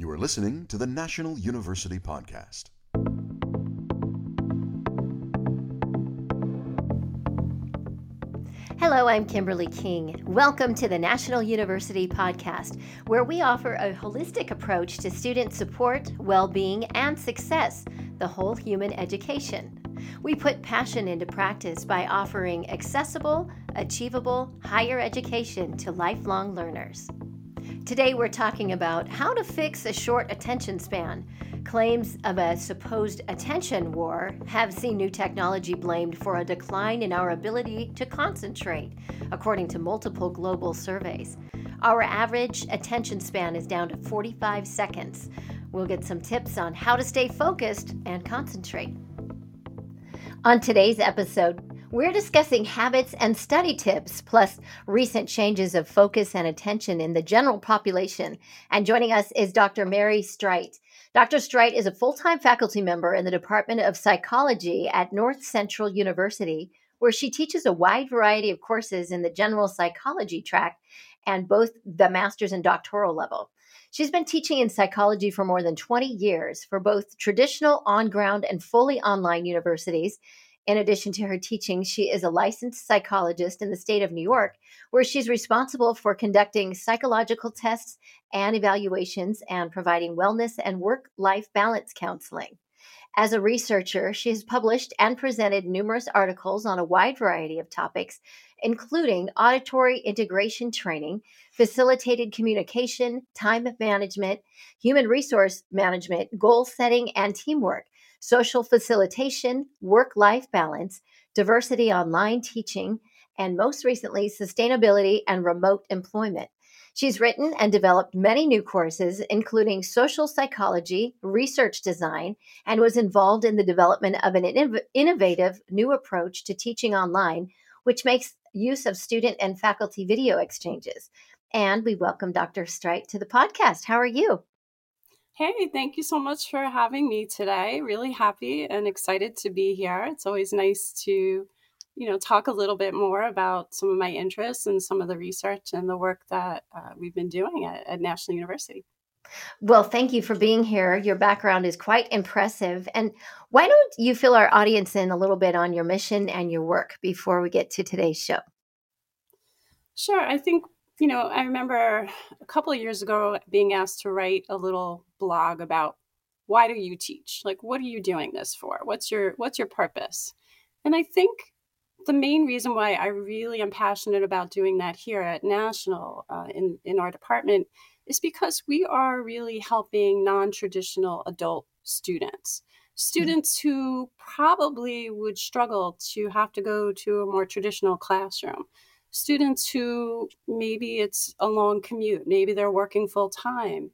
You are listening to the National University Podcast. Hello, I'm Kimberly King. Welcome to the National University Podcast, where we offer a holistic approach to student support, well being, and success, the whole human education. We put passion into practice by offering accessible, achievable higher education to lifelong learners. Today, we're talking about how to fix a short attention span. Claims of a supposed attention war have seen new technology blamed for a decline in our ability to concentrate, according to multiple global surveys. Our average attention span is down to 45 seconds. We'll get some tips on how to stay focused and concentrate. On today's episode, we're discussing habits and study tips, plus recent changes of focus and attention in the general population. And joining us is Dr. Mary Streit. Dr. Streit is a full time faculty member in the Department of Psychology at North Central University, where she teaches a wide variety of courses in the general psychology track and both the master's and doctoral level. She's been teaching in psychology for more than 20 years for both traditional on ground and fully online universities. In addition to her teaching, she is a licensed psychologist in the state of New York, where she's responsible for conducting psychological tests and evaluations and providing wellness and work life balance counseling. As a researcher, she has published and presented numerous articles on a wide variety of topics, including auditory integration training, facilitated communication, time management, human resource management, goal setting and teamwork, social facilitation, work life balance, diversity online teaching, and most recently, sustainability and remote employment. She's written and developed many new courses, including social psychology, research design, and was involved in the development of an innovative new approach to teaching online, which makes use of student and faculty video exchanges. And we welcome Dr. Streit to the podcast. How are you? Hey, thank you so much for having me today. Really happy and excited to be here. It's always nice to you know talk a little bit more about some of my interests and some of the research and the work that uh, we've been doing at, at national university well, thank you for being here. Your background is quite impressive. And why don't you fill our audience in a little bit on your mission and your work before we get to today's show? Sure. I think, you know, I remember a couple of years ago being asked to write a little blog about why do you teach? Like what are you doing this for? What's your what's your purpose? And I think the main reason why I really am passionate about doing that here at National uh, in in our department is because we are really helping non-traditional adult students students mm-hmm. who probably would struggle to have to go to a more traditional classroom students who maybe it's a long commute maybe they're working full time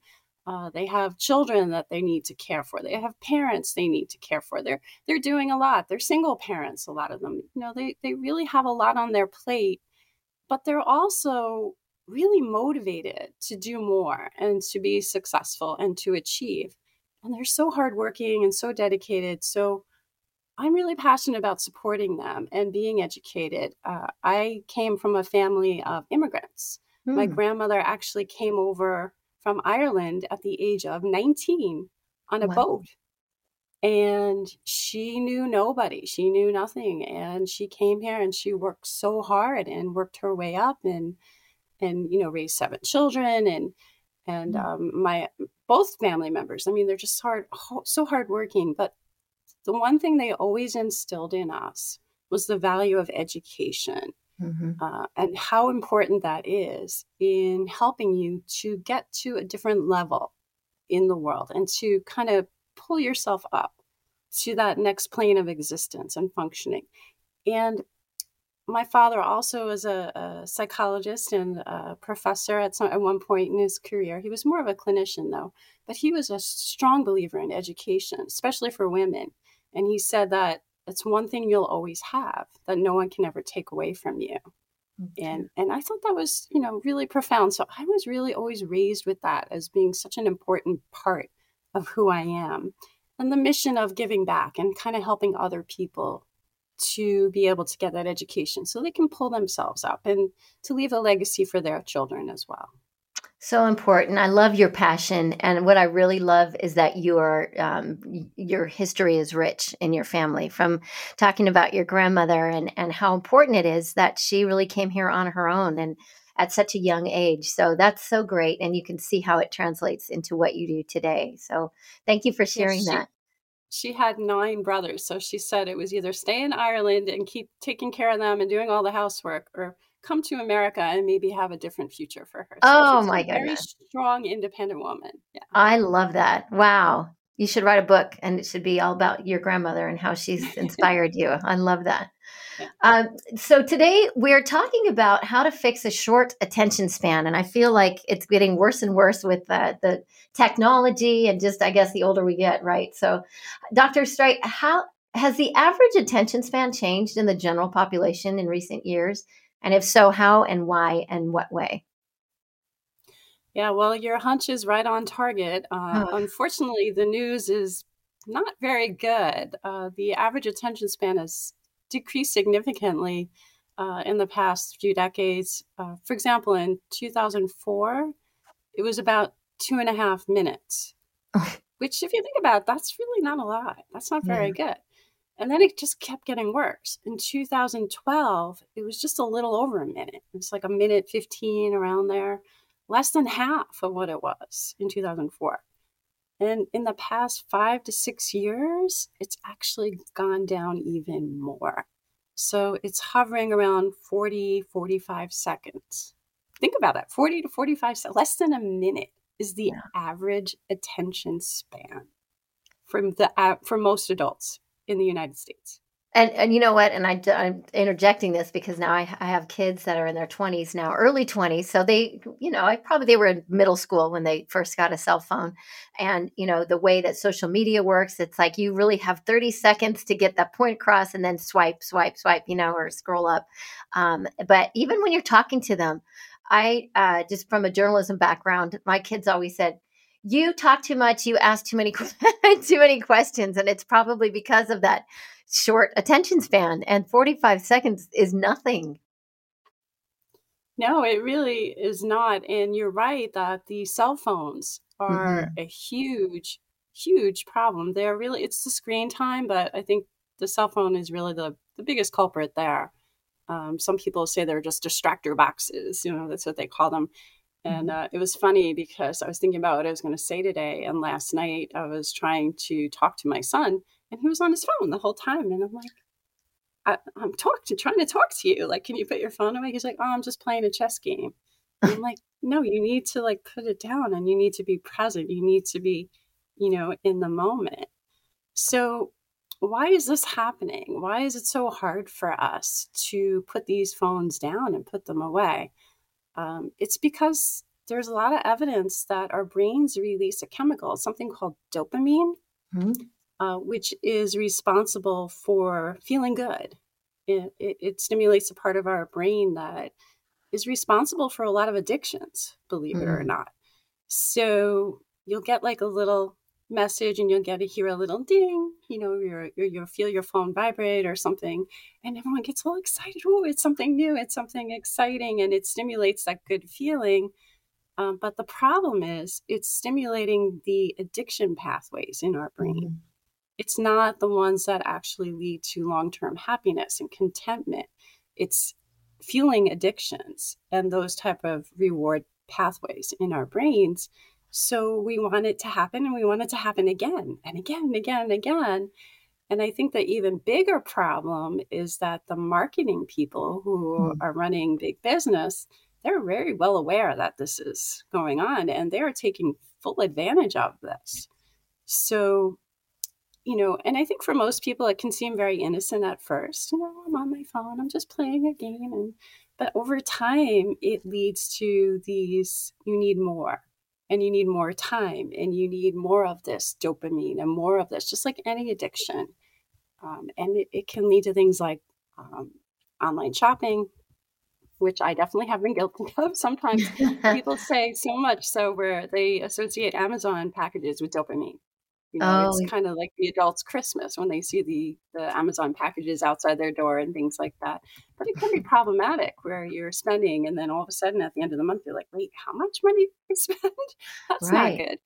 uh, they have children that they need to care for. They have parents they need to care for. They're they're doing a lot. They're single parents. A lot of them, you know, they they really have a lot on their plate, but they're also really motivated to do more and to be successful and to achieve. And they're so hardworking and so dedicated. So I'm really passionate about supporting them and being educated. Uh, I came from a family of immigrants. Mm. My hmm. grandmother actually came over from Ireland at the age of 19 on a wow. boat. And she knew nobody. She knew nothing. And she came here and she worked so hard and worked her way up and and you know raised seven children and and mm. um, my both family members. I mean, they're just hard, so hardworking. But the one thing they always instilled in us was the value of education mm-hmm. uh, and how important that is in helping you to get to a different level in the world and to kind of pull yourself up to that next plane of existence and functioning. And my father also was a, a psychologist and a professor at some at one point in his career. He was more of a clinician though, but he was a strong believer in education, especially for women. And he said that it's one thing you'll always have that no one can ever take away from you. Okay. and and i thought that was you know really profound. So i was really always raised with that as being such an important part of who i am and the mission of giving back and kind of helping other people to be able to get that education so they can pull themselves up and to leave a legacy for their children as well So important. I love your passion, and what I really love is that your um, your history is rich in your family. From talking about your grandmother and and how important it is that she really came here on her own and at such a young age. So that's so great, and you can see how it translates into what you do today. So thank you for sharing yes, she, that. She had nine brothers, so she said it was either stay in Ireland and keep taking care of them and doing all the housework, or come to America and maybe have a different future for her. So oh my goodness. Very strong, independent woman. Yeah. I love that. Wow. You should write a book and it should be all about your grandmother and how she's inspired you. I love that. Yeah. Um, so today we're talking about how to fix a short attention span, and I feel like it's getting worse and worse with uh, the technology and just, I guess, the older we get, right? So, Dr. Streit, how has the average attention span changed in the general population in recent years? And if so, how and why and what way? Yeah, well, your hunch is right on target. Uh, unfortunately, the news is not very good. Uh, the average attention span has decreased significantly uh, in the past few decades. Uh, for example, in 2004, it was about two and a half minutes, which, if you think about it, that's really not a lot. That's not very yeah. good. And then it just kept getting worse. In 2012, it was just a little over a minute. It's like a minute 15 around there, less than half of what it was in 2004. And in the past five to six years, it's actually gone down even more. So it's hovering around 40, 45 seconds. Think about that 40 to 45 seconds, less than a minute is the yeah. average attention span from the uh, for most adults in the United States. And, and you know what? And I, I'm interjecting this because now I, I have kids that are in their 20s now, early 20s. So they, you know, I probably they were in middle school when they first got a cell phone. And, you know, the way that social media works, it's like you really have 30 seconds to get that point across and then swipe, swipe, swipe, you know, or scroll up. Um, but even when you're talking to them, I uh, just from a journalism background, my kids always said, you talk too much you ask too many too many questions and it's probably because of that short attention span and 45 seconds is nothing. No it really is not and you're right that the cell phones are mm-hmm. a huge huge problem. They're really it's the screen time but i think the cell phone is really the the biggest culprit there. Um, some people say they're just distractor boxes you know that's what they call them and mm-hmm. uh, it was funny because I was thinking about what I was going to say today. And last night I was trying to talk to my son, and he was on his phone the whole time. And I'm like, I, am talking, trying to talk to you. Like, can you put your phone away? He's like, Oh, I'm just playing a chess game. And I'm like, No, you need to like put it down, and you need to be present. You need to be, you know, in the moment. So why is this happening? Why is it so hard for us to put these phones down and put them away? Um, it's because there's a lot of evidence that our brains release a chemical, something called dopamine, mm-hmm. uh, which is responsible for feeling good. It, it, it, stimulates a part of our brain that is responsible for a lot of addictions, believe mm-hmm. it or mm. not. So you'll get like a little message and you'll get to hear a little ding, you know, you you'll feel your phone vibrate or something. And everyone gets all excited. Oh, it's something new. It's something exciting. And it stimulates that good feeling. Um, but the problem is it's stimulating the addiction pathways in our brain. Mm-hmm. It's not the ones that actually lead to long term happiness and contentment. It's fueling addictions and those type of reward pathways in our brains so we want it to happen and we want it to happen again and again and again and again. And I think the even bigger problem is that the marketing people who mm. are running big business, they're very well aware that this is going on and they're taking full advantage of this. So, you know, and I think for most people it can seem very innocent at first. You know, I'm on my phone, I'm just playing a game and but over time it leads to these you need more and you need more time and you need more of this dopamine and more of this, just like any addiction. Um, and it, it, can lead to things like um, online shopping, which I definitely have been guilty of. Sometimes people say so much so where they associate Amazon packages with dopamine. You know, Oh, it's kind of like the adults' Christmas when they see the the Amazon packages outside their door and things like that. But it can be problematic where you're spending, and then all of a sudden at the end of the month, you're like, "Wait, how much money did I spend? That's not good."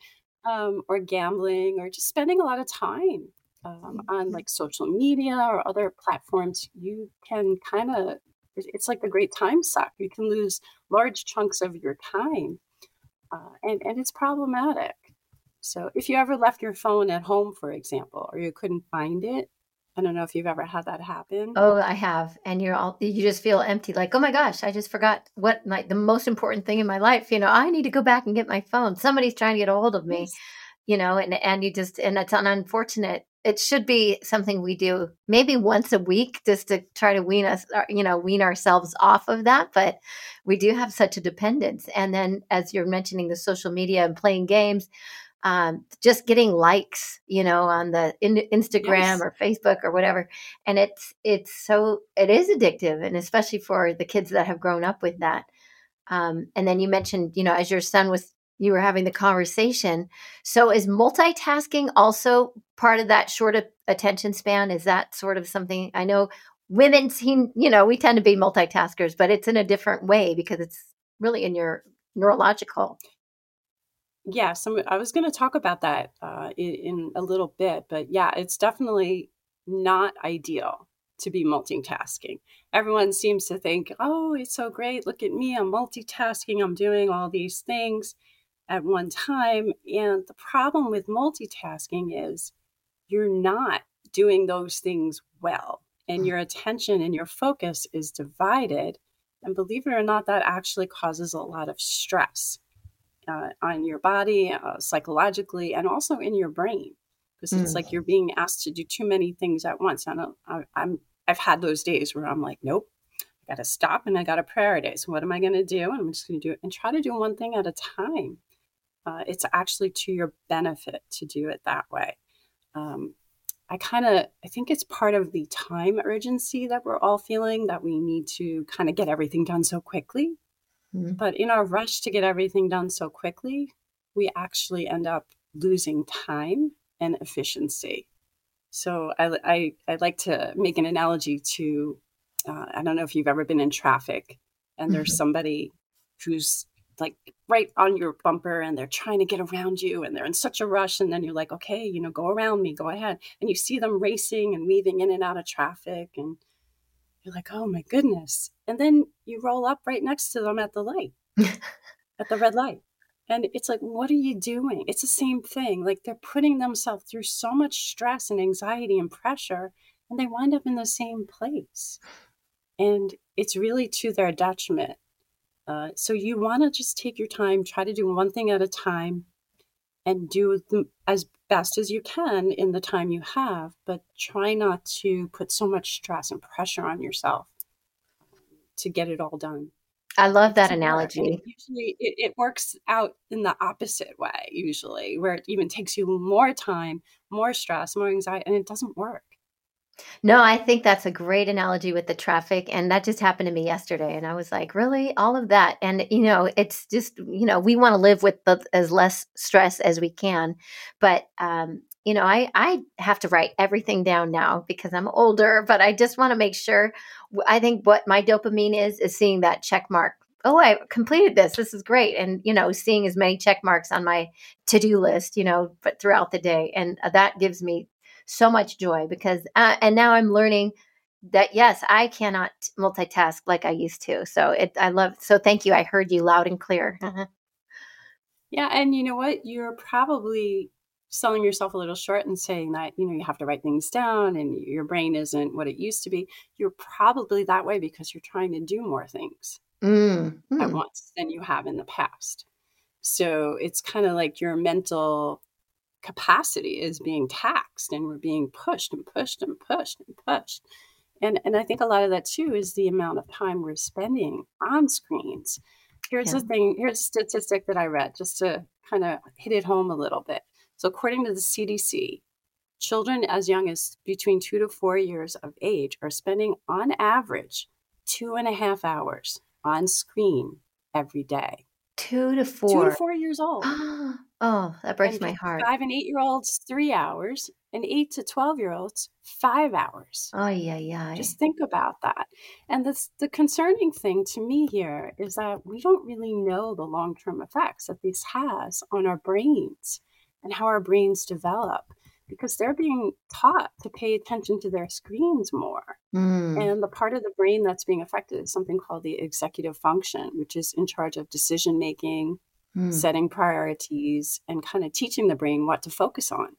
Um, or gambling, or just spending a lot of time um, on like social media or other platforms. You can kind of it's like the great time suck. You can lose large chunks of your time, uh, and and it's problematic. So if you ever left your phone at home, for example, or you couldn't find it, I don't know if you've ever had that happen. Oh, I have. And you're all, you just feel empty. Like, oh my gosh, I just forgot what like the most important thing in my life. You know, I need to go back and get my phone. Somebody's trying to get a hold of me, Yes. you know, and, and you just, and it's an unfortunate, it should be something we do maybe once a week just to try to wean us, uh, you know, wean ourselves off of that. But we do have such a dependence. And then as you're mentioning the social media and playing games, um, just getting likes, you know, on the in, Instagram Yes. or Facebook or whatever, and it's it's so it is addictive, and especially for the kids that have grown up with that. Um, and then you mentioned, you know, as your son was, you were having the conversation. So is multitasking also part of that short attention span? Is that sort of something I know women seem, you know, we tend to be multitaskers, but it's in a different way because it's really in your neurological. Yeah, so I was going to talk about that uh, in, in a little bit, but yeah, it's definitely not ideal to be multitasking. Everyone seems to think, oh, it's so great. Look at me. I'm multitasking. I'm doing all these things at one time. And the problem with multitasking is you're not doing those things well, and your attention and your focus is divided. And believe it or not, that actually causes a lot of stress uh, on your body, uh, psychologically, and also in your brain, because it's Mm. like you're being asked to do too many things at once. I don't, I, I'm, I've had those days where I'm like, nope, I got to stop and I got to prioritize. What am I going to do? And I'm just going to do it and try to do one thing at a time. Uh, it's actually to your benefit to do it that way. Um, I kind of, I think it's part of the time urgency that we're all feeling that we need to kind of get everything done so quickly. Mhm. But in our rush to get everything done so quickly, we actually end up losing time and efficiency. So I, I, I like to make an analogy to uh, I don't know if you've ever been in traffic and there's Mhm. somebody who's like right on your bumper and they're trying to get around you and they're in such a rush and then you're like okay you know go around me go ahead and you see them racing and weaving in and out of traffic and you're like oh my goodness and then you roll up right next to them at the light at the red light. And it's like, what are you doing? It's the same thing. Like they're putting themselves through so much stress and anxiety and pressure, and they wind up in the same place. And it's really to their detriment. Uh, so you want to just take your time, try to do one thing at a time, and do them as best as you can in the time you have, but try not to put so much stress and pressure on yourself to get it all done I love that analogy. usually it, it works out in the opposite way, usually, where it even takes you more time, more stress, more anxiety, and it doesn't work. No, I think that's a great analogy with the traffic. And that just happened to me yesterday. And I was like, really? All of that. And, you know, it's just, you know, we want to live with the, as less stress as we can. But, um, you know, I, I have to write everything down now because I'm older, but I just want to make sure. I think what my dopamine is, is seeing that check mark. Oh, I completed this. This is great. And, you know, seeing as many check marks on my to do list, you know, but throughout the day. And uh, that gives me so much joy because uh, and now i'm learning that yes i cannot multitask like i used to so it i love so thank you i heard you loud and clear Yeah, and you know what? You're probably selling yourself a little short and saying that, you know, you have to write things down and your brain isn't what it used to be. You're probably that way because you're trying to do more things mm, at mm. once than you have in the past. So it's kind of like your mental capacity is being taxed and we're being pushed and pushed and pushed and pushed. And and I think a lot of that too is the amount of time we're spending on screens. Here's yeah the thing, here's a statistic that I read just to kind of hit it home a little bit. So according to the CDC, children as young as between two to four years of age are spending on average two and a half hours on screen every day. two to four. Two to four four years old. Oh. Oh, that breaks And my heart. five and eight year olds, three hours, and eight to 12 year olds, five hours. Oh, yeah, yeah. Just think about that. And this, the concerning thing to me here is that we don't really know the long term effects that this has on our brains and how our brains develop because they're being taught to pay attention to their screens more. Mm, And the part of the brain that's being affected is something called the executive function, which is in charge of decision making, mm. setting priorities, and kind of teaching the brain what to focus on.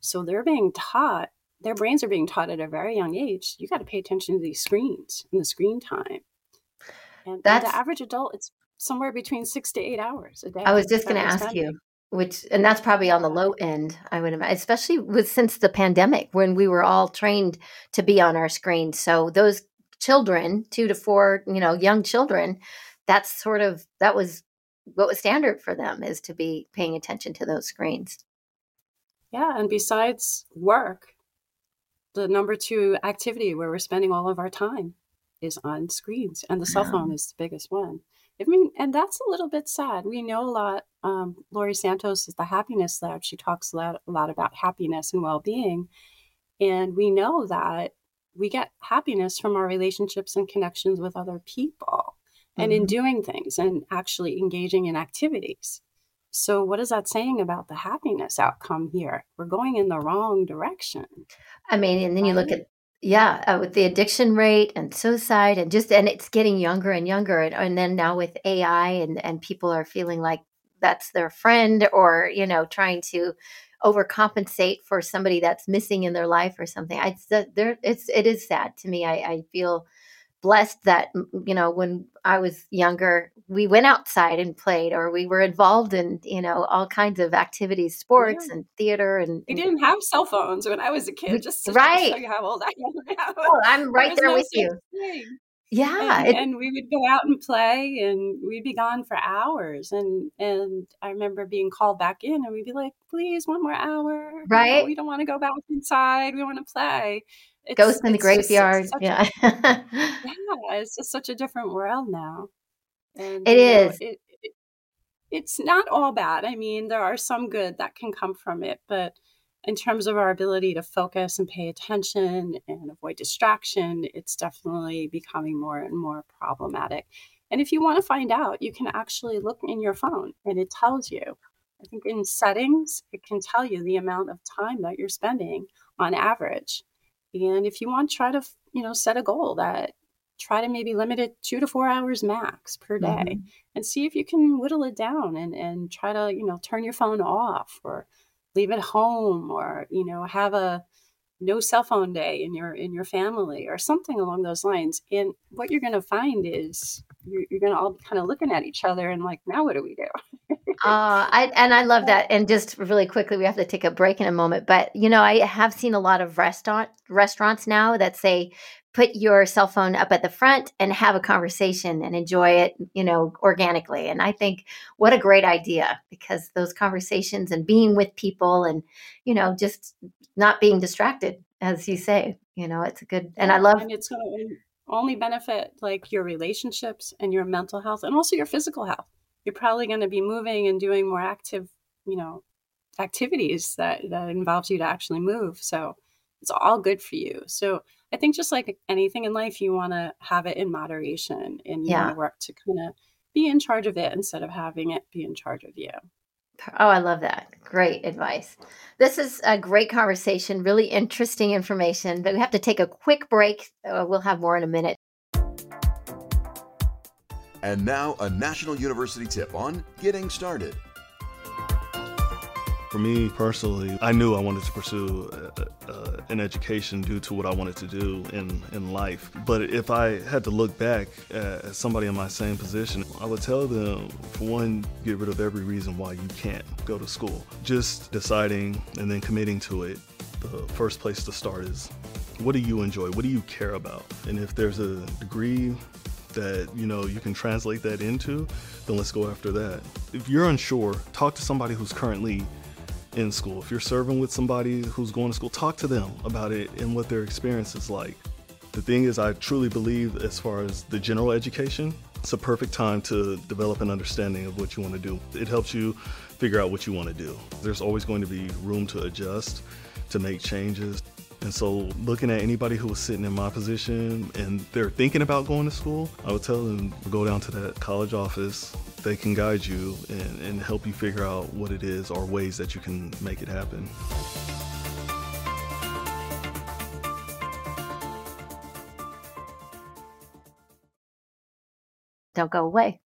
So they're being taught, their brains are being taught at a very young age, you got to pay attention to these screens and the screen time. And, and the average adult, it's somewhere between six to eight hours a day I was just going to ask spending. you, which, and that's probably on the low end, I would imagine, especially with since the pandemic when we were all trained to be on our screens. So those children, two to four, you know, young children, that's sort of, that was what was standard for them is to be paying attention to those screens. Yeah, and besides work, the number two activity where we're spending all of our time is on screens, and the cell phone is the biggest one. I mean, and that's a little bit sad. We know a lot. Um, Laurie Santos is the Happiness Lab. She talks a lot, a lot about happiness and well being. And we know that we get happiness from our relationships and connections with other people and in Mhm. doing things and actually engaging in activities. So, what is that saying about the happiness outcome here? We're going in the wrong direction, I mean, and then you look at yeah, uh, with the addiction rate and suicide and just and it's getting younger and younger and, and then now with AI and and people are feeling like that's their friend or you know trying to overcompensate for somebody that's missing in their life or something. I it's uh, there it's it is sad to me. I I feel blessed that you know when I was younger we went outside and played or we were involved in you know all kinds of activities, sports Yeah. and theater and, We didn't have cell phones when I was a kid, we, just to, to show you how old I am now. Oh, I'm right there no with you. thing. Yeah, and it and we would go out and play and we'd be gone for hours and and i remember being called back in and we'd be like please one more hour right. we don't want to go back inside we want to play it's Ghost in the graveyard. such a Yeah. yeah it's just such a different world now and It you know it, it it's not all bad i mean there are some good that can come from it but in terms of our ability to focus and pay attention and avoid distraction, it's definitely becoming more and more problematic. And if you want to find out, you can actually look in your phone and it tells you. I think in settings, it can tell you the amount of time that you're spending on average. And if you want, try to, you know, set a goal that try to maybe limit it two to four hours max per day hmm and see if you can whittle it down and, and try to, you know, turn your phone off or leave it home or you know have a no cell phone day in your in your family or something along those lines. And what you're going to find is you're, you're going to all be kind of looking at each other and like now what do we do Uh, I and I love that. And just really quickly, we have to take a break in a moment. But you know, I have seen a lot of restaurant restaurants now that say, put your cell phone up at the front and have a conversation and enjoy it, you know, organically. And I think what a great idea because those conversations and being with people and you know just not being distracted, as you say, you know, it's a good. And I love and it's going to only benefit like your relationships and your mental health and also your physical health you're probably going to be moving and doing more active you know activities that that involves you to actually move so it's all good for you so i think just like anything in life you want to have it in moderation and you want yeah. to work to kind of be in charge of it instead of having it be in charge of you Oh, I love that. Great advice. This is a great conversation, really interesting information, but we have to take a quick break. Uh, we'll have more in a minute. And now, a National University tip on getting started. For me personally, I knew I wanted to pursue uh, uh, an education due to what I wanted to do in, in life. But if I had to look back at somebody in my same position, I would tell them, for one, get rid of every reason why you can't go to school. Just deciding and then committing to it. The first place to start is what do you enjoy? What do you care about? And if there's a degree that you know you can translate that into, then let's go after that. If you're unsure, talk to somebody who's currently in school. If you're serving with somebody who's going to school, talk to them about it and what their experience is like. The thing is, I truly believe, as far as the general education, it's a perfect time to develop an understanding of what you want to do. It helps you figure out what you want to do. There's always going to be room to adjust, to make changes. And so, looking at anybody who was sitting in my position and they're thinking about going to school, I would tell them go down to that college office. They can guide you and, and help you figure out what it is or ways that you can make it happen. Don't go away.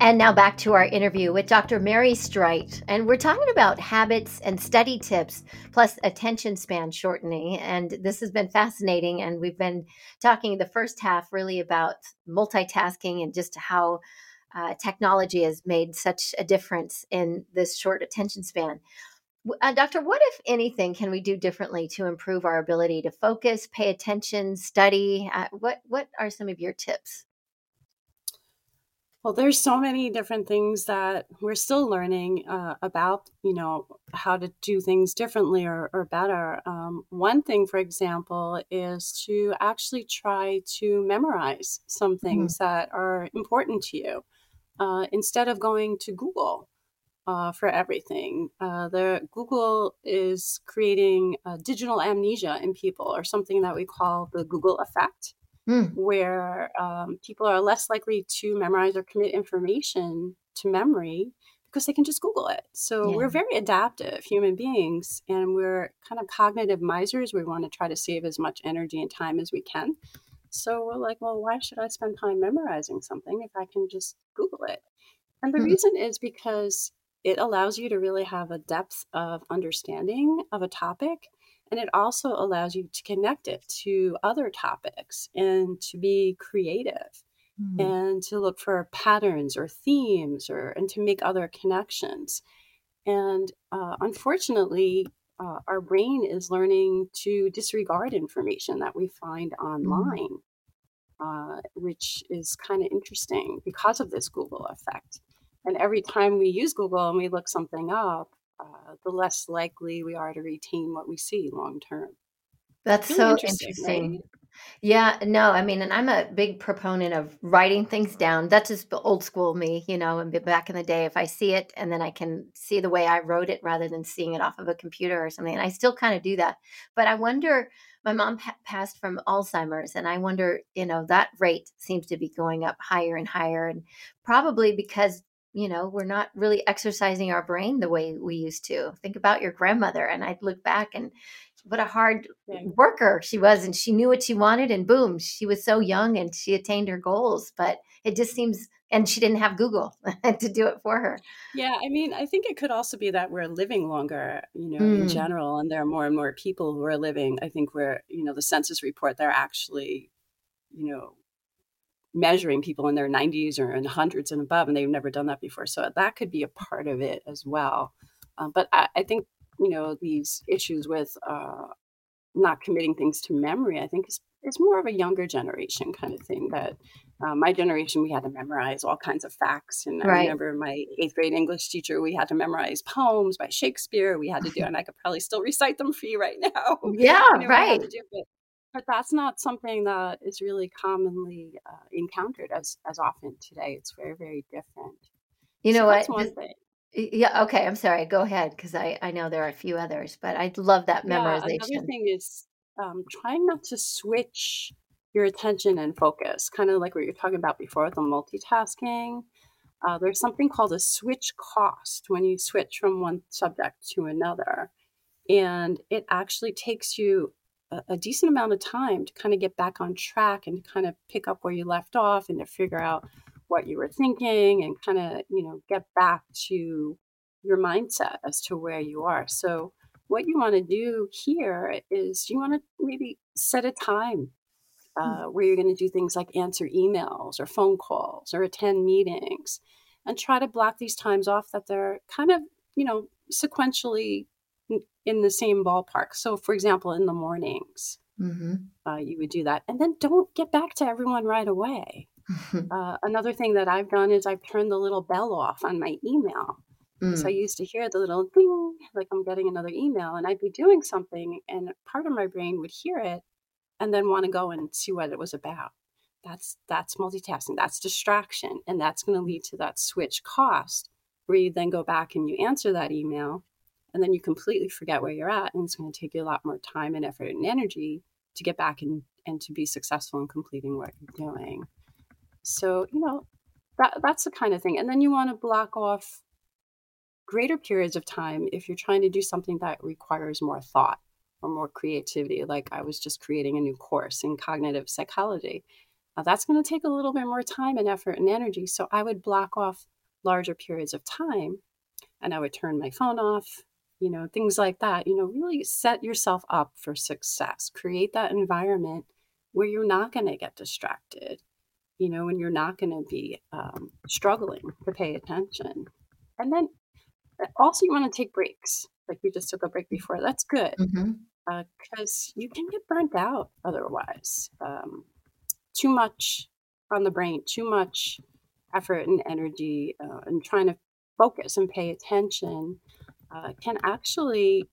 And now back to our interview with Dr. Mary Streit. And we're talking about habits and study tips, plus attention span shortening. And this has been fascinating. And we've been talking the first half really about multitasking and just how uh, technology has made such a difference in this short attention span. Uh, doctor, what, if anything, can we do differently to improve our ability to focus, pay attention, study? Uh, what, what are some of your tips? Well, there's so many different things that we're still learning uh, about, you know, how to do things differently or, or better. Um, one thing, for example, is to actually try to memorize some mm-hmm. things mm-hmm. that are important to you uh, instead of going to Google uh, for everything. Uh, the Google is creating digital amnesia in people, or something that we call the Google effect mm. where um, people are less likely to memorize or commit information to memory because they can just Google it. So yeah. we're very adaptive human beings, and we're kind of cognitive misers. We want to try to save as much energy and time as we can. So we're like, well, why should I spend time memorizing something if I can just Google it? And the mm reason is because it allows you to really have a depth of understanding of a topic and it also allows you to connect it to other topics and to be creative mm-hmm. and to look for patterns or themes or and to make other connections. And uh, unfortunately, uh, our brain is learning to disregard information that we find mm-hmm. online, mm-hmm. uh, which is kind of interesting because of this Google effect. And every time we use Google and we look something up, uh, the less likely we are to retain what we see long term. That's really so interesting. interesting. Right? Yeah, no, I mean, and I'm a big proponent of writing things down. That's just old school me, you know, and back in the day, if I see it and then I can see the way I wrote it rather than seeing it off of a computer or something. And I still kind of do that. But I wonder, my mom pa- passed from Alzheimer's, and I wonder, you know, that rate seems to be going up higher and higher. And probably because you know, we're not really exercising our brain the way we used to. Think about your grandmother. And I'd look back and what a hard worker she was. And she knew what she wanted, and boom, she was so young and she attained her goals. But it just seems, and she didn't have Google to do it for her. Yeah. I mean, I think it could also be that we're living longer, you know, mm. in general. And there are more and more people who are living. I think we're, you know, the census report, they're actually, you know, measuring people in their 90s or in hundreds and above, and they've never done that before. So that could be a part of it as well. Um, but I, I, think you know these issues with uh, not committing things to memory, I think is is more of a younger generation kind of thing. That uh, my generation, we had to memorize all kinds of facts, and right. I remember my eighth grade English teacher, we had to memorize poems by Shakespeare. We had to do, and I could probably still recite them for you right now. Yeah, you know, right. But that's not something that is really commonly uh, encountered as as often today. It's very very different. You know so what? yeah. Okay. I'm sorry. Go ahead because I I know there are a few others, but I love that memorization. Yeah, another thing is um, trying not to switch your attention and focus, kind of like what you're talking about before with the multitasking. Uh, there's something called a switch cost when you switch from one subject to another. And it actually takes you a, decent amount of time to kind of get back on track and to kind of pick up where you left off and to figure out what you were thinking and kind of you know get back to your mindset as to where you are so what you want to do here is you want to maybe set a time hmm. uh, where you're going to do things like answer emails or phone calls or attend meetings and try to block these times off that they're kind of you know sequentially in the same ballpark. So, for example, in the mornings, mm-hmm. uh, you would do that. And then don't get back to everyone right away. uh, another thing that I've done is I've turned the little bell off on my email. Mm. So I used to hear the little ding, like I'm getting another email, and I'd be doing something, and part of my brain would hear it and then want to go and see what it was about. that's that's multitasking that's distraction and that's going to lead to that switch cost where you then go back and you answer that email and then you completely forget where you're at and it's going to take you a lot more time and effort and energy to get back and, and to be successful in completing what you're doing. So you know that that's the kind of thing and then you want to block off greater periods of time if you're trying to do something that requires more thought or more creativity like i was just creating a new course in cognitive psychology. Uh, that's going to take a little bit more time and effort and energy so i would block off larger periods of time and i would turn my phone off you know things like that you know really set yourself up for success create that environment where you're not going to get distracted you know and you're not going to be um, struggling to pay attention and then uh, also you want to take breaks like we just took a break before that's good because mm-hmm. uh, you can get burnt out otherwise um, too much on the brain too much effort and energy uh, and trying to focus and pay attention uh, can actually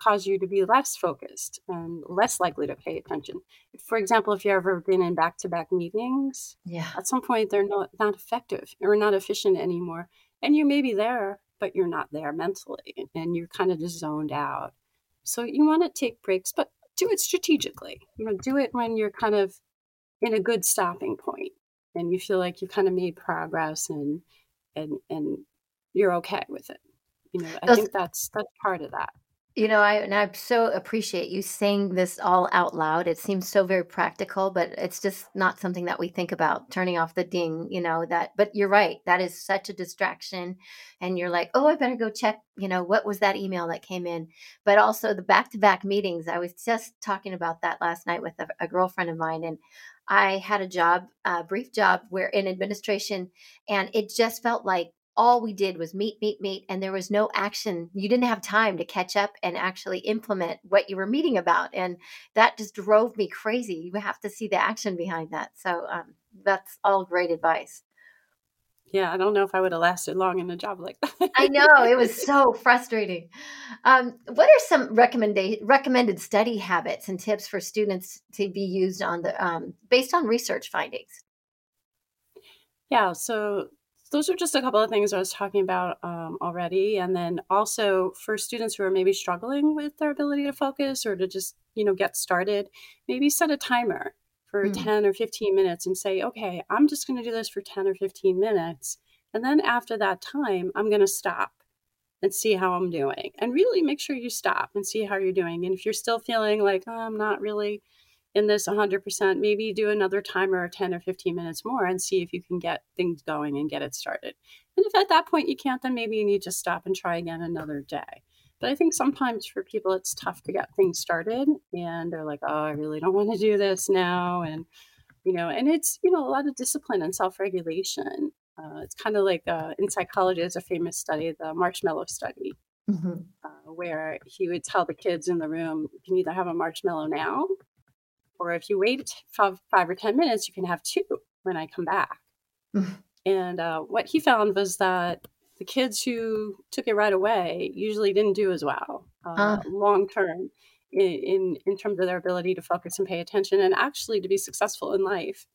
cause you to be less focused and less likely to pay attention. For example, if you've ever been in back-to-back meetings, yeah, at some point they're not not effective or not efficient anymore, and you may be there, but you're not there mentally, and you're kind of just zoned out. So you want to take breaks, but do it strategically. You know, do it when you're kind of in a good stopping point and you feel like you've kind of made progress and and and you're okay with it. You know, I Those, think that's that's part of that. You know, I and I so appreciate you saying this all out loud. It seems so very practical, but it's just not something that we think about turning off the ding, you know, that but you're right. That is such a distraction and you're like, "Oh, I better go check, you know, what was that email that came in?" But also the back-to-back meetings. I was just talking about that last night with a, a girlfriend of mine and I had a job, a brief job where in administration and it just felt like all we did was meet, meet, meet, and there was no action. You didn't have time to catch up and actually implement what you were meeting about. And that just drove me crazy. You have to see the action behind that. So um, that's all great advice. Yeah, I don't know if I would have lasted long in a job like that. I know it was so frustrating. Um, what are some recommended recommended study habits and tips for students to be used on the um, based on research findings? Yeah, so those are just a couple of things I was talking about um, already. And then also for students who are maybe struggling with their ability to focus or to just, you know, get started, maybe set a timer for mm. 10 or 15 minutes and say, okay, I'm just going to do this for 10 or 15 minutes. And then after that time, I'm going to stop and see how I'm doing. And really make sure you stop and see how you're doing. And if you're still feeling like, oh, I'm not really in this 100%, maybe do another timer or 10 or 15 minutes more and see if you can get things going and get it started. And if at that point you can't, then maybe you need to stop and try again another day. But I think sometimes for people, it's tough to get things started and they're like, oh, I really don't want to do this now. And, you know, and it's, you know, a lot of discipline and self regulation. Uh, it's kind of like uh, in psychology, there's a famous study, the marshmallow study, mm-hmm. uh, where he would tell the kids in the room, you can either have a marshmallow now or if you wait five, five or 10 minutes, you can have two when I come back. and uh, what he found was that the kids who took it right away usually didn't do as well uh, long term in, in, in, terms of their ability to focus and pay attention and actually to be successful in life.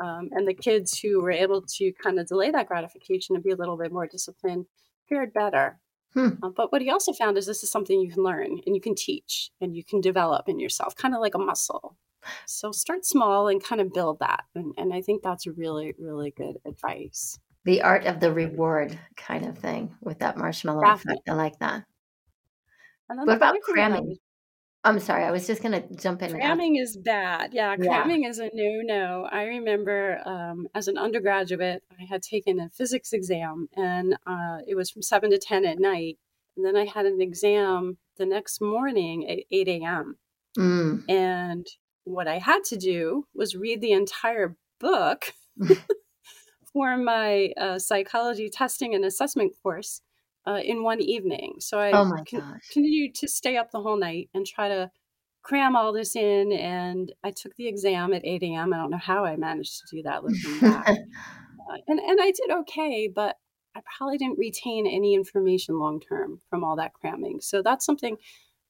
Um, and the kids who were able to kind of delay that gratification and be a little bit more disciplined fared better. Hmm. Uh, but what he also found is this is something you can learn and you can teach and you can develop in yourself, kind of like a muscle. So start small and kind of build that. And, and I think that's really, really good advice. The art of the reward kind of thing with that marshmallow Definitely. effect. I like that. what about cramming? I'm sorry, I was just going to jump in. Cramming is bad. Yeah, cramming yeah. is a no no. I remember um, as an undergraduate, I had taken a physics exam and uh, it was from 7 to 10 at night. And then I had an exam the next morning at 8 a.m. Mm. And what I had to do was read the entire book for my uh, psychology testing and assessment course uh, in one evening. So I oh con- continued to stay up the whole night and try to cram all this in. And I took the exam at 8 a.m. I don't know how I managed to do that looking back. uh, and, and I did okay, but I probably didn't retain any information long term from all that cramming. So that's something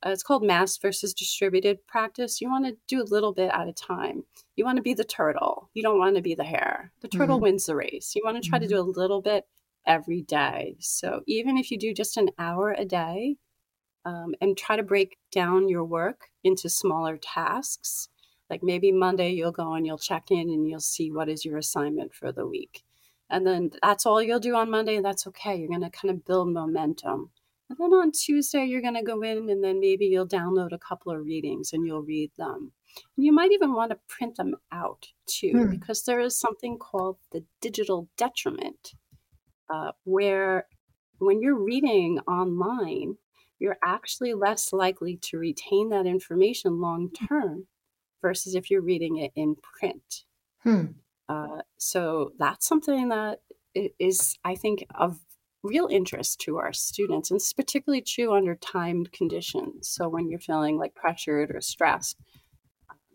uh, it's called mass versus distributed practice. You want to do a little bit at a time. You want to be the turtle. You don't want to be the hare. The turtle mm-hmm. wins the race. You want to try mm-hmm. to do a little bit every day. So even if you do just an hour a day um, and try to break down your work into smaller tasks, like maybe Monday you'll go and you'll check in and you'll see what is your assignment for the week. And then that's all you'll do on Monday. And that's okay. You're going to kind of build momentum. And then on Tuesday, you're going to go in and then maybe you'll download a couple of readings and you'll read them. And you might even want to print them out too, hmm. because there is something called the digital detriment, uh, where when you're reading online, you're actually less likely to retain that information long term versus if you're reading it in print. Hmm. Uh, so that's something that is, I think, of real interest to our students, and it's particularly true under timed conditions. So when you're feeling like pressured or stressed,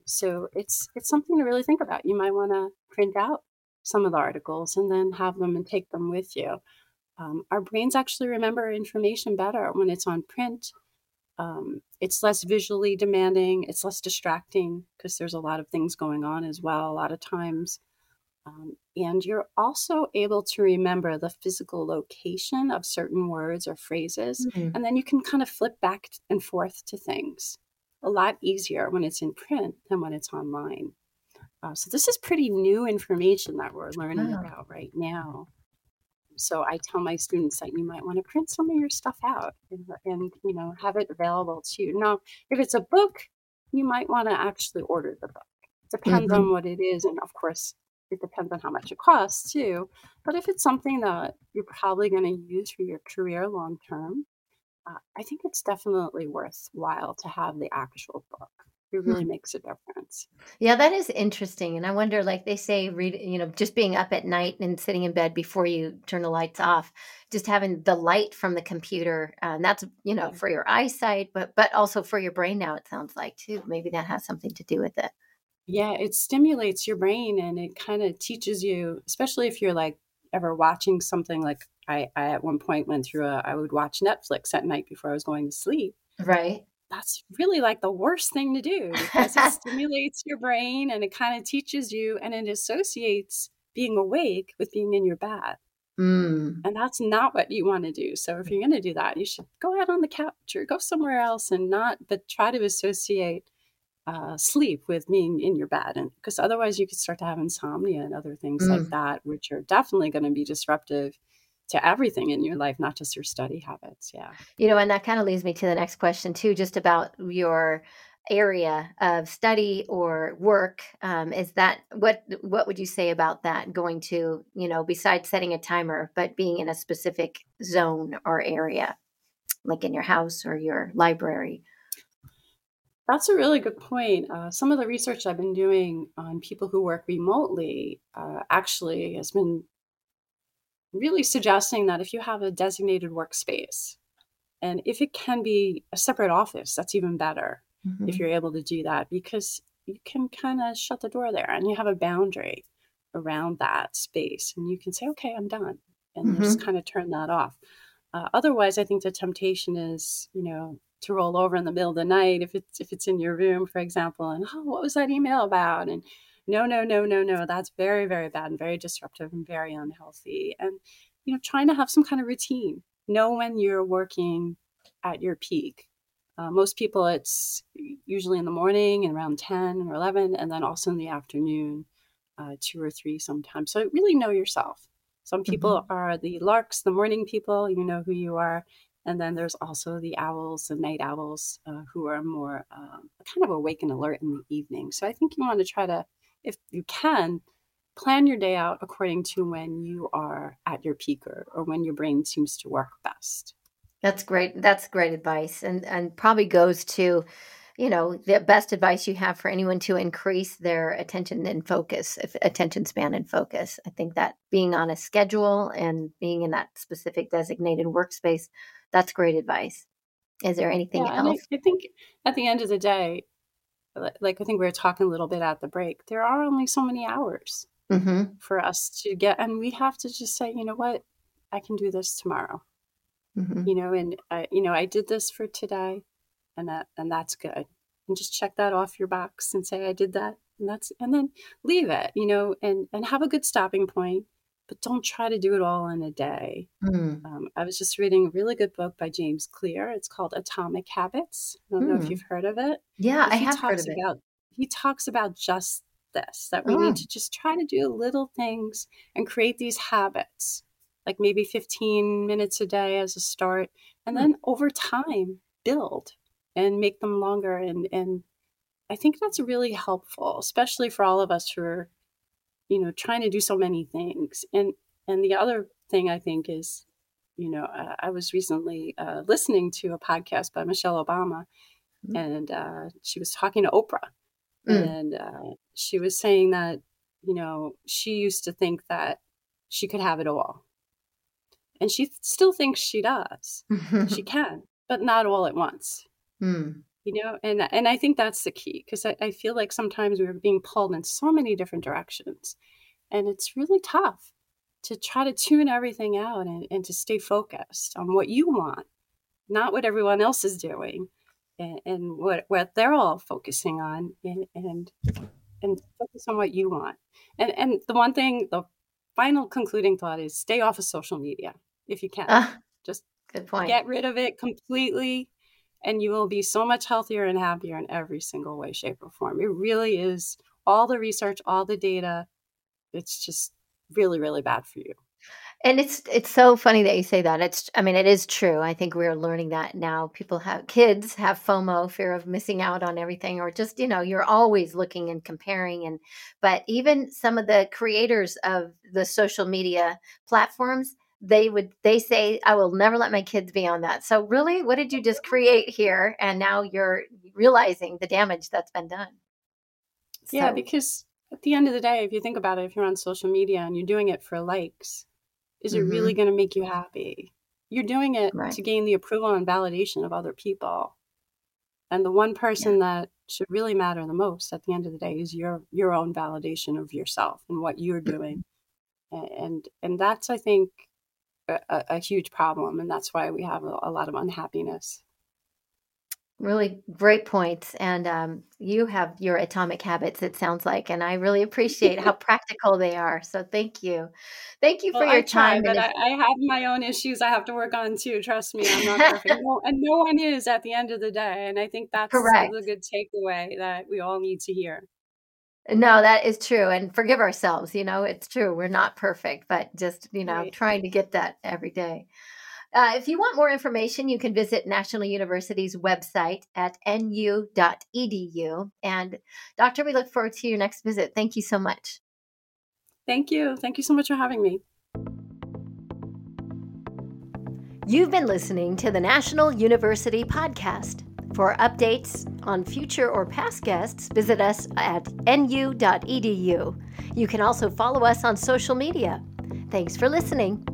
so it's it's something to really think about. You might want to print out some of the articles and then have them and take them with you. Um, our brains actually remember information better when it's on print. Um, it's less visually demanding. It's less distracting because there's a lot of things going on as well. A lot of times, um, and you're also able to remember the physical location of certain words or phrases. Mm-hmm. And then you can kind of flip back and forth to things a lot easier when it's in print than when it's online. Uh, so, this is pretty new information that we're learning wow. about right now. So, I tell my students that you might want to print some of your stuff out and, and you know have it available to you. Now, if it's a book, you might want to actually order the book. Depends mm-hmm. on what it is, and of course, it depends on how much it costs too. But if it's something that you're probably going to use for your career long term, uh, I think it's definitely worthwhile to have the actual book. It really hmm. makes a difference. Yeah, that is interesting. And I wonder, like they say, read, you know, just being up at night and sitting in bed before you turn the lights off, just having the light from the computer, uh, and that's, you know, for your eyesight, but but also for your brain now, it sounds like too. Maybe that has something to do with it. Yeah, it stimulates your brain and it kind of teaches you, especially if you're like ever watching something like I, I at one point went through a, I would watch Netflix at night before I was going to sleep. Right. That's really like the worst thing to do because it stimulates your brain and it kind of teaches you and it associates being awake with being in your bed. Mm. And that's not what you want to do. So if you're going to do that, you should go out on the couch or go somewhere else and not, but try to associate uh, sleep with being in your bed and because otherwise you could start to have insomnia and other things mm. like that which are definitely going to be disruptive to everything in your life not just your study habits yeah you know and that kind of leads me to the next question too just about your area of study or work um, is that what what would you say about that going to you know besides setting a timer but being in a specific zone or area like in your house or your library that's a really good point. Uh, some of the research I've been doing on people who work remotely uh, actually has been really suggesting that if you have a designated workspace, and if it can be a separate office, that's even better mm-hmm. if you're able to do that because you can kind of shut the door there and you have a boundary around that space and you can say, okay, I'm done, and mm-hmm. just kind of turn that off. Uh, otherwise, I think the temptation is, you know, to roll over in the middle of the night if it's if it's in your room for example and oh what was that email about? and no no no no no that's very very bad and very disruptive and very unhealthy and you know trying to have some kind of routine. Know when you're working at your peak. Uh, most people it's usually in the morning and around 10 or 11 and then also in the afternoon uh, two or three sometimes. So really know yourself. Some people mm-hmm. are the larks the morning people you know who you are and then there's also the owls, the night owls, uh, who are more um, kind of awake and alert in the evening. So I think you want to try to, if you can, plan your day out according to when you are at your peak or, or when your brain seems to work best. That's great. That's great advice, and and probably goes to, you know, the best advice you have for anyone to increase their attention and focus, attention span and focus. I think that being on a schedule and being in that specific designated workspace that's great advice. Is there anything yeah, else? I, I, think at the end of the day, like I think we were talking a little bit at the break, there are only so many hours mm-hmm. for us to get, and we have to just say, you know what, I can do this tomorrow. Mm-hmm. You know, and I, you know, I did this for today, and that and that's good and just check that off your box and say i did that and that's and then leave it you know and and have a good stopping point but don't try to do it all in a day mm. um, i was just reading a really good book by james clear it's called atomic habits i don't mm. know if hmm. you've heard of it yeah i have heard of it about, he talks about just this that we oh. need to just try to do little things and create these habits like maybe 15 minutes a day as a start and mm. then over time build and make them longer and and I think that's really helpful, especially for all of us who are, you know, trying to do so many things. And and the other thing I think is, you know, uh, I was recently uh, listening to a podcast by Michelle Obama, mm-hmm. and uh, she was talking to Oprah, mm. and uh, she was saying that, you know, she used to think that she could have it all, and she still thinks she does. she can, but not all at once. Mm you know and and i think that's the key because I, I feel like sometimes we're being pulled in so many different directions and it's really tough to try to tune everything out and, and to stay focused on what you want not what everyone else is doing and, and what what they're all focusing on and, and and focus on what you want. And and the one thing the final concluding thought is stay off of social media if you can. Uh, just good point. get rid of it completely and you will be so much healthier and happier in every single way, shape, or form. It really is all the research, all the data. It's just really, really bad for you. And it's it's so funny that you say that. It's I mean it is true. I think we're learning that now. People have kids have FOMO, fear of missing out on everything or just, you know, you're always looking and comparing and but even some of the creators of the social media platforms they would they say i will never let my kids be on that so really what did you just create here and now you're realizing the damage that's been done so, yeah because at the end of the day if you think about it if you're on social media and you're doing it for likes is mm-hmm. it really mm-hmm. going to make you happy you're doing it right. to gain the approval and validation of other people and the one person yeah. that should really matter the most at the end of the day is your your own validation of yourself and what you're doing and and that's i think a, a huge problem, and that's why we have a, a lot of unhappiness. Really great points. And um, you have your atomic habits, it sounds like. And I really appreciate how practical they are. So thank you. Thank you for your try, time. But I, I, have my own issues I have to work on too. Trust me, I'm not perfect. no, and no one is at the end of the day. And I think that's Correct. a good takeaway that we all need to hear. No, that is true. And forgive ourselves. You know, it's true. We're not perfect, but just, you know, right. trying to get that every day. Uh, if you want more information, you can visit National University's website at nu.edu. And, Doctor, we look forward to your next visit. Thank you so much. Thank you. Thank you so much for having me. You've been listening to the National University Podcast. For updates on future or past guests, visit us at nu.edu. You can also follow us on social media. Thanks for listening.